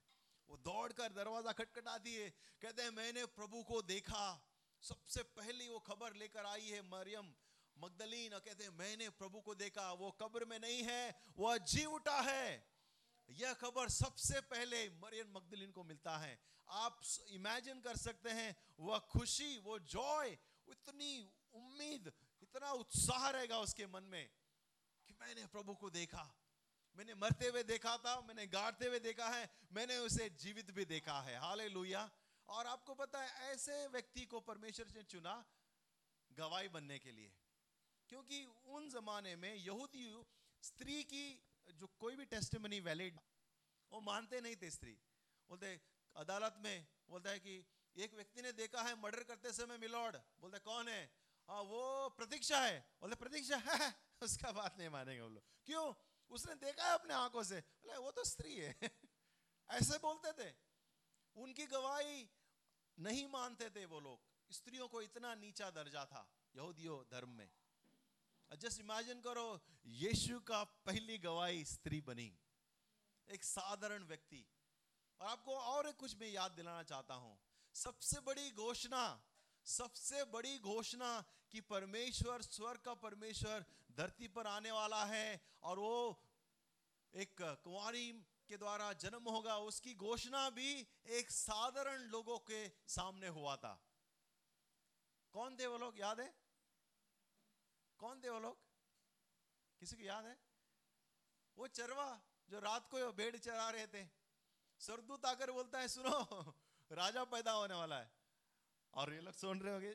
वो दौड़कर दरवाज़ा खटखटाती है कहते हैं, मैंने प्रभु को देखा। सबसे पहली वो खबर लेकर आई है मरियम मगदलीन। और कहते हैं, मैंने प्रभु को देखा। वो कब्र में नहीं है वो जी उठा है। यह खबर सबसे पहले मरियम मगदलीन को मिलता है। आप इमेजिन कर सकते हैं, वह खुशी, वो जॉय इतनी उम्मीद, इतना उत्साह रहेगा उसके मन में कि मैंने प्रभु को देखा। मैंने मरते हुए देखा था, मैंने गाड़ते हुए देखा है, मैंने उसे जीवित भी देखा है। हाले और आपको पता है, ऐसे व्यक्ति को परमेश्वर ने चुना गवाही बनने के लिए। क्योंकि उन जमाने में यहूदी स्त्री की जो कोई भी टेस्टमनी वैलिड वो मानते नहीं थे स्त्री। बोलते, अदालत में, बोलता है कि एक व्यक्ति ने देखा है, मर्डर करते समय मिलॉर्ड बोलते, कौन है? हाँ वो प्रतीक्षा है। बोलते, प्रतीक्षा? है *laughs* उसका बात नहीं मानेंगे वो लोग। क्यों? उसने देखा है अपने आँखों से? बोले, वो तो स्त्री है। *laughs* ऐसे बोलते थे। उनकी गवाही नहीं मानते थे वो लोग। स्त्रियों को इतना नीचा दर्जा था यहूदियों धर्म में। जस्ट इमेजिन करो, यीशु का पहली गवाही स्त्री बनी। एक साधारण व्यक्ति। और आपको और एक कुछ मैं याद दिलाना चाहता हूँ। सबसे बड़ी घोषणा, सबसे बड़ी घोषणा कि परमेश्वर, स्वर्ग का परमेश्वर धरती पर आने वाला है और वो एक कुंवारी के द्वारा जन्म होगा, उसकी घोषणा भी एक साधारण लोगों के सामने हुआ था। कौन थे वो लोग? याद है? कौन थे वो लोग? किसी को याद है? वो चरवा जो रात को भेड़ चरा रहे थे। सरदूत आकर बोलता है, सुनो, राजा पैदा होने वाला है। और ये लोग सुन रहे होंगे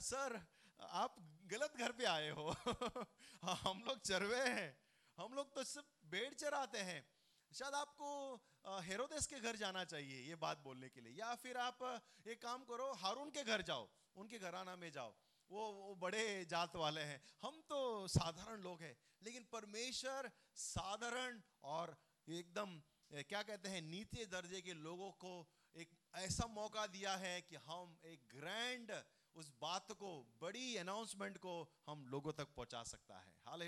सर, आप गलत घर पे आए हो। *laughs* हम लोग चरवे हैं। हम लोग तो सिर्फ़ भेड़ चराते हैं। शायद आपको हेरोदेस के घर जाना चाहिए ये बात बोलने के लिए। या फिर आप एक काम करो, हारून के घर जाओ, उनके घराना में जाओ। वो वो बड़े जात वाले हैं। हम तो साधारण लोग हैं, लेकिन परमेश्वर साधारण और एकदम क्या कहते हैं, नीचे दर्जे के लोगों को एक ऐसा मौका दिया है कि हम एक ग्रैंड उस बात को, बड़ी अनाउंसमेंट को हम लोगों तक पहुँचा सकता है। हाल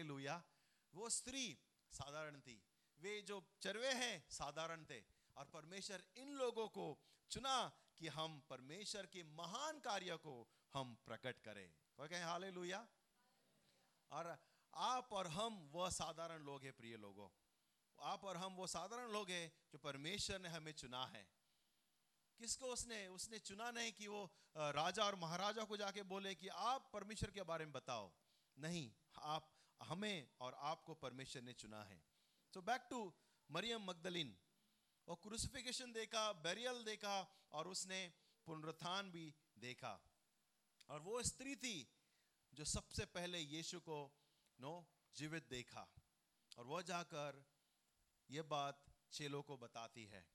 वो स्त्री साधारण थी। वे जो चरवे हैं, साधारण थे। और परमेश्वर इन लोगों को चुना कि हम परमेश्वर के महान कार्य को हम प्रकट करें। कहें हाले और आप और हम, वह साधारण लोग हैं, प्रिय लोगों। आप और हम, वो साधारण लोग हैं जो परमेश्वर ने हमें चुना है। किसको उसने उसने चुना नहीं कि वो राजा और महाराजा को जाके बोले कि आप परमेश्वर के बारे में बताओ। नहीं, आप, हमें और आपको परमेश्वर ने चुना है। So back to Mariam Magdalene. और क्रूसिफिकेशन देखा बेरियल देखा, और उसने पुनरुत्थान भी देखा। और वो स्त्री थी जो सबसे पहले यीशु को, नो, जीवित देखा। और वह जाकर ये बात चेलों को बताती है।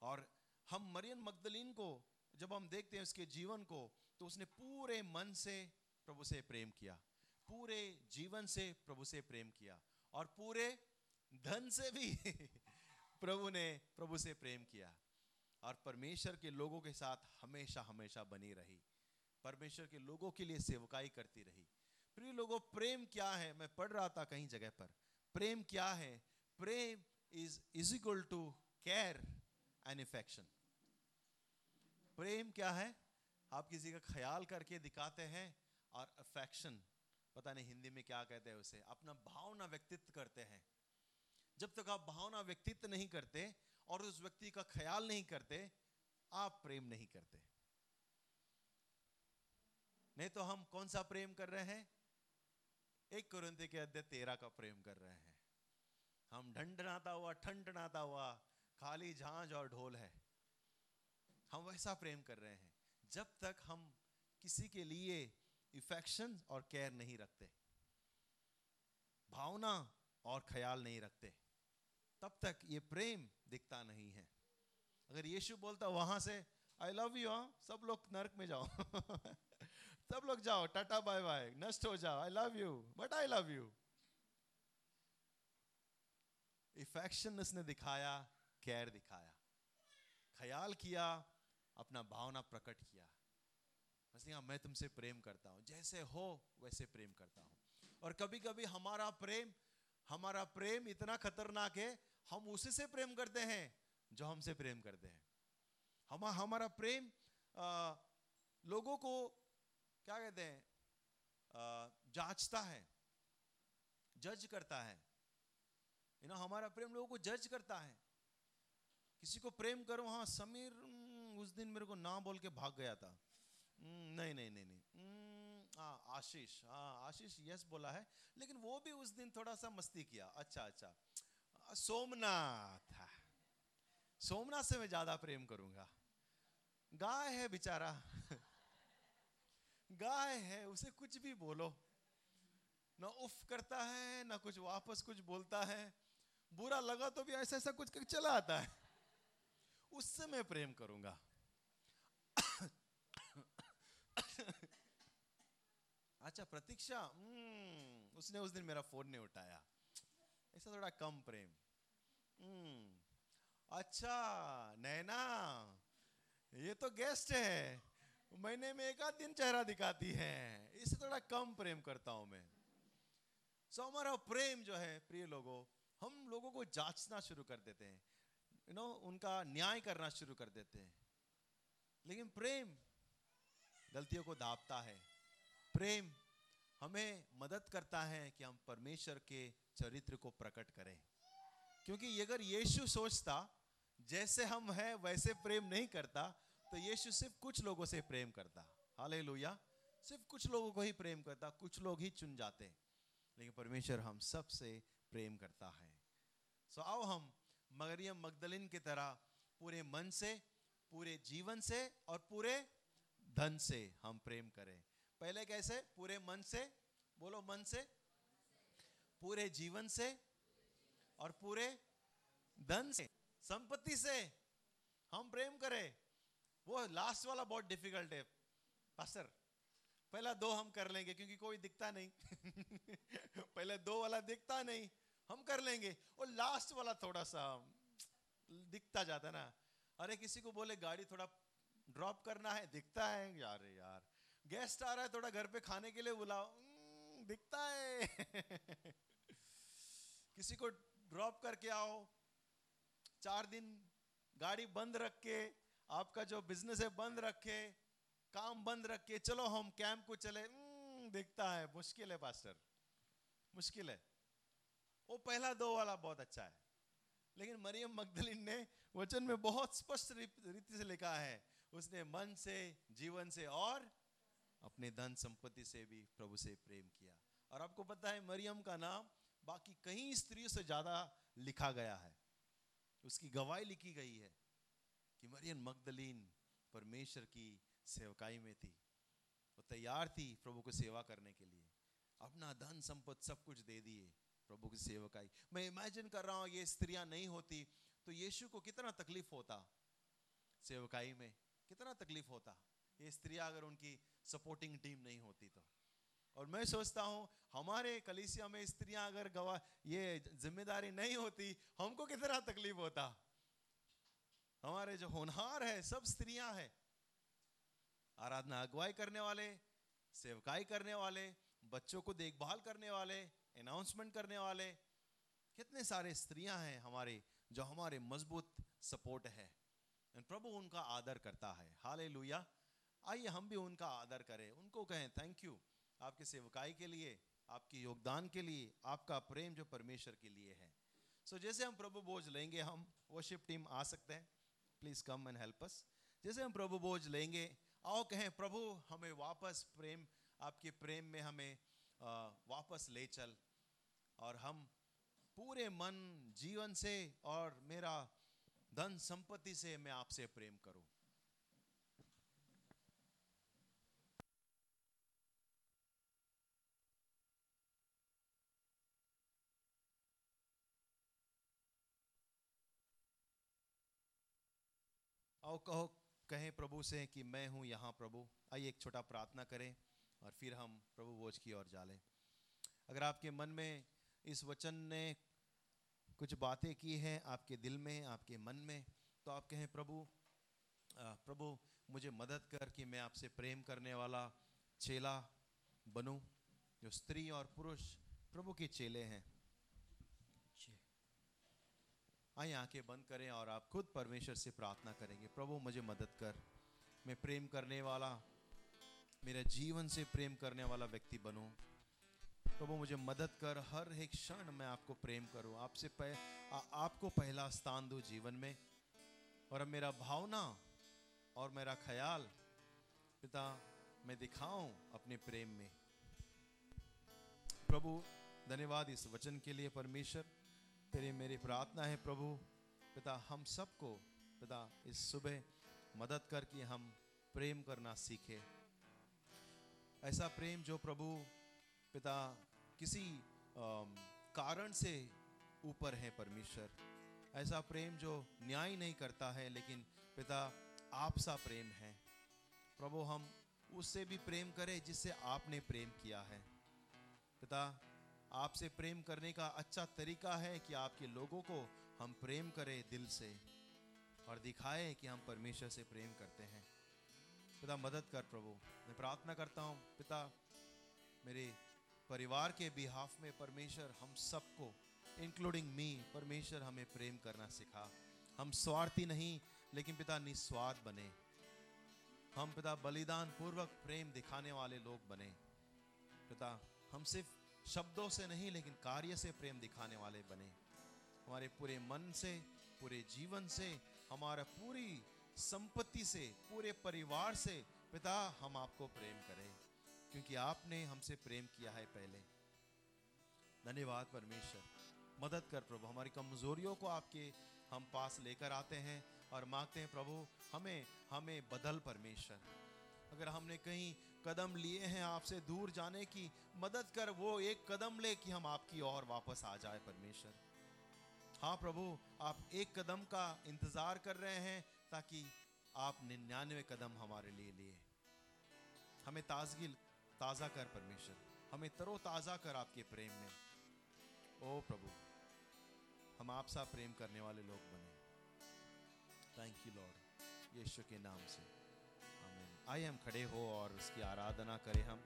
और हम मरियम मगदलीन को, जब हम देखते हैं उसके जीवन को तो उसने पूरे मन से प्रभु से प्रेम किया। पूरे जीवन से प्रभु से प्रेम किया। और पूरे धन से भी *laughs* प्रभु ने प्रभु से प्रेम किया। और परमेश्वर के लोगों के साथ हमेशा हमेशा बनी रही। परमेश्वर के लोगों के लिए सेवकाई करती रही। प्रिय लोगों, प्रेम क्या है? मैं पढ़ रहा था कहीं जगह पर। प्रेम क्या है? प्रेम is is equal to care and affection प्रेम क्या है? आप किसी का ख्याल करके दिखाते हैं और अफेक्शन पता नहीं हिंदी में क्या कहते हैं उसे, अपना भावना व्यक्तित्व करते हैं। जब तक आप भावना व्यक्तित्व नहीं करते और उस व्यक्ति का ख्याल नहीं करते, आप प्रेम नहीं करते। नहीं तो हम कौन सा प्रेम कर रहे हैं? एक कुरंती के अध्यय तेरा का प्रेम कर रहे हैं। हम ढंडनाता हुआ, ठंडनाता हुआ खाली झांझ और ढोल है। हम वैसा प्रेम कर रहे हैं, जब तक हम किसी के लिए इफेक्शन और केयर नहीं रखते। भावना और ख्याल नहीं रखते। तब तक ये प्रेम दिखता नहीं है। अगर यीशु बोलता, वहाँ से आई लव यू सब लोग नरक में जाओ। *laughs* सब लोग जाओ, टाटा, बाय बाय, नष्ट हो जाओ। I love you but I love you affection उसने दिखाया केयर दिखाया। ख्याल किया अपना भावना प्रकट किया। बस मैं तुमसे प्रेम करता हूँ। जैसे हो वैसे प्रेम करता हूँ। और कभी कभी हमारा प्रेम हमारा प्रेम इतना खतरनाक है हम उसी से प्रेम करते हैं जो हमसे प्रेम करते हैं। हम हमारा प्रेम आ, लोगों को क्या कहते हैं जांचता है जज करता है। यू नो हमारा प्रेम लोगों को जज करता है। किसी को प्रेम करो हाँ समीर उस दिन मेरे को ना बोल के भाग गया था। नहीं नहीं नहीं नहीं। हाँ आशीष हाँ आशीष यस बोला है, लेकिन वो भी उस दिन थोड़ा सा मस्ती किया। अच्छा अच्छा। सोमनाथ सोमनाथ से मैं ज़्यादा प्रेम करूँगा। गाय है बेचारा। *laughs* गाय है, उसे कुछ भी बोलो। ना उफ करता है, ना कुछ वापस कुछ बोलता है। बुरा लगा तो भी ऐसा ऐसा कुछ चला आता है। उससे मैं प्रेम करूँगा। अच्छा प्रतीक्षा हम्म, उसने उस दिन मेरा फ़ोन नहीं उठाया। ऐसा थोड़ा कम प्रेम। हम्म, अच्छा नैना ये तो गेस्ट है। महीने में एक आध दिन चेहरा दिखाती है। इससे थोड़ा कम प्रेम करता हूँ मैं। सो हमारा प्रेम जो है प्रिय लोगों हम लोगों को जांचना शुरू कर देते हैं। यू नो उनका न्याय करना शुरू कर देते हैं। लेकिन प्रेम गलतियों को दापता है। प्रेम हमें मदद करता है कि हम परमेश्वर के चरित्र को प्रकट करें। क्योंकि अगर यीशु सोचता, जैसे हम हैं, वैसे प्रेम नहीं करता तो यीशु सिर्फ़ कुछ लोगों से प्रेम करता। हाले सिर्फ़ कुछ लोगों को ही प्रेम करता, कुछ लोग ही चुन जाते। लेकिन परमेश्वर हम सबसे प्रेम करता है। सो आओ हम मरियम मगदलिन की तरह पूरे मन से, पूरे जीवन से और पूरे धन से हम प्रेम करें। पहले कैसे? पूरे मन से, बोलो मन से, पूरे जीवन से और पूरे धन से, संपत्ति से हम प्रेम करें। वो लास्ट वाला बहुत डिफ़िकल्ट है, पास्टर। पहला दो हम कर लेंगे क्योंकि कोई दिखता नहीं। *laughs* पहले दो वाला दिखता नहीं। हम कर लेंगे। और लास्ट वाला थोड़ा सा दिखता जाता ना। अरे, किसी को बोले, गाड़ी थोड़ा ड्रॉप करना है। दिखता है, यार यार गेस्ट आ रहा है, थोड़ा घर पे खाने के लिए बुलाओ। दिखता है। *laughs* किसी को ड्रॉप करके आओ। चार दिन गाड़ी बंद रख के, आपका जो बिज़नेस है बंद रखे, काम बंद रख के, चलो, हम कैंप को चले। दिखता है। मुश्किल है पास्टर मुश्किल है। वो पहला दो वाला बहुत अच्छा है। लेकिन मरियम मगदलिन ने वचन में बहुत स्पष्ट रीति से लिखा है, उसने मन से, जीवन से और अपने धन संपत्ति से भी प्रभु से प्रेम किया। और आपको पता है, मरियम का नाम बाकी कई स्त्रियों से ज़्यादा लिखा गया है। उसकी गवाही लिखी गई है कि मरियम मगदलीन परमेश्वर की सेवकाई में थी। वो तैयार थी प्रभु को सेवा करने के लिए। अपना धन संपत्ति सब कुछ दे दिए। प्रभु की सेवकाई मैं इमेजिन कर रहा हूँ, ये स्त्रियाँ नहीं होती तो यीशु को कितना तकलीफ़ होता सेवकाई में? कितना तकलीफ़ होता? ये स्त्रियाँ अगर उनकी सपोर्टिंग टीम नहीं होती तो। और मैं सोचता हूँ, हमारे कलिसिया में स्त्रियाँ अगर गवा, ये ज़िम्मेदारी नहीं होती, हमको कितना तकलीफ़ होता? हमारे जो होनहार है, सब स्त्रियाँ हैं। आराधना अगुवाई करने वाले, सेवकाई करने वाले, बच्चों को देखभाल करने वाले अनाउंसमेंट करने वाले कितने सारे स्त्रियाँ हैं हमारे जो हमारे मज़बूत सपोर्ट है। प्रभु उनका आदर करता है। हाले लुया आइए हम भी उनका आदर करें। उनको कहें थैंक यू आपके सेवकाई के लिए आपके योगदान के लिए आपका प्रेम जो परमेश्वर के लिए है। सो so, जैसे हम प्रभु बोझ लेंगे हम वर्शिप टीम आ सकते हैं। Please come and help us जैसे हम प्रभु बोझ लेंगे आओ कहें प्रभु हमें वापस प्रेम आपके प्रेम में हमें आ, वापस ले चल। और हम पूरे मन, जीवन से और मेरा धन संपत्ति से मैं आपसे प्रेम करूँ। आओ कहो, कहें प्रभु से कि मैं हूँ यहाँ प्रभु। आइए एक छोटा प्रार्थना करें और फिर हम प्रभु बोझ की ओर जालें। अगर आपके मन में इस वचन ने कुछ बातें की हैं आपके दिल में आपके मन में। तो आप कहें प्रभु प्रभु मुझे मदद कर कि मैं आपसे प्रेम करने वाला चेला बनूं जो स्त्री और पुरुष प्रभु के चेले हैं। आइए आँखें बंद करें और आप खुद परमेश्वर से प्रार्थना करेंगे प्रभु मुझे मदद कर। मैं प्रेम करने वाला मेरे जीवन से प्रेम करने वाला व्यक्ति बनूं। प्रभु मुझे मदद कर हर एक क्षण मैं आपको प्रेम करूँ। आपसे पह, आपको पहला स्थान दूँ जीवन में। और अब मेरा भावना और मेरा ख्याल पिता मैं दिखाऊँ अपने प्रेम में। प्रभु धन्यवाद इस वचन के लिए परमेश्वर। तेरे मेरी प्रार्थना है प्रभु। पिता हम सबको पिता इस सुबह मदद कर कि हम प्रेम करना सीखे। ऐसा प्रेम जो प्रभु पिता, किसी कारण से ऊपर है परमेश्वर। ऐसा प्रेम जो न्याय नहीं करता है, लेकिन पिता आप सा प्रेम है। प्रभु, हम उससे भी प्रेम करें जिससे आपने प्रेम किया है। पिता, आपसे प्रेम करने का अच्छा तरीका है कि आपके लोगों को हम प्रेम करें दिल से और दिखाएँ कि हम परमेश्वर से प्रेम करते हैं। पिता, मदद कर प्रभु। मैं प्रार्थना करता हूँ, पिता, मेरे परिवार के बिहाफ में परमेश्वर हम सबको इंक्लूडिंग मी परमेश्वर हमें प्रेम करना सिखा। हम स्वार्थी नहीं, लेकिन पिता निस्वार्थ बने। हम पिता बलिदान पूर्वक प्रेम दिखाने वाले लोग बने। पिता, हम सिर्फ़ शब्दों से नहीं, लेकिन कार्य से प्रेम दिखाने वाले बने। हमारे पूरे मन से, पूरे जीवन से, हमारा पूरी संपत्ति से, पूरे परिवार से पिता, हम आपको प्रेम करें। क्योंकि आपने हमसे प्रेम किया है पहले। धन्यवाद परमेश्वर। मदद कर प्रभु, हमारी कमजोरियों को आपके हम पास लेकर आते हैं और मांगते हैं, प्रभु, हमें हमें बदल परमेश्वर। अगर हमने कहीं कदम लिए हैं आपसे दूर जाने की, मदद कर वो एक कदम ले कि हम आपकी ओर वापस आ जाए परमेश्वर। हाँ प्रभु, आप एक कदम का इंतज़ार कर रहे हैं ताकि आप निन्यानवे कदम हमारे लिए लिए। हमें ताजगी ताज़ा कर परमेश्वर। हमें तरो ताज़ा कर आपके प्रेम में। ओ प्रभु, हम आपसा प्रेम करने वाले लोग बने। थैंक यू लॉर्ड यीशु के नाम से। आइए हम खड़े हो और उसकी आराधना करें हम।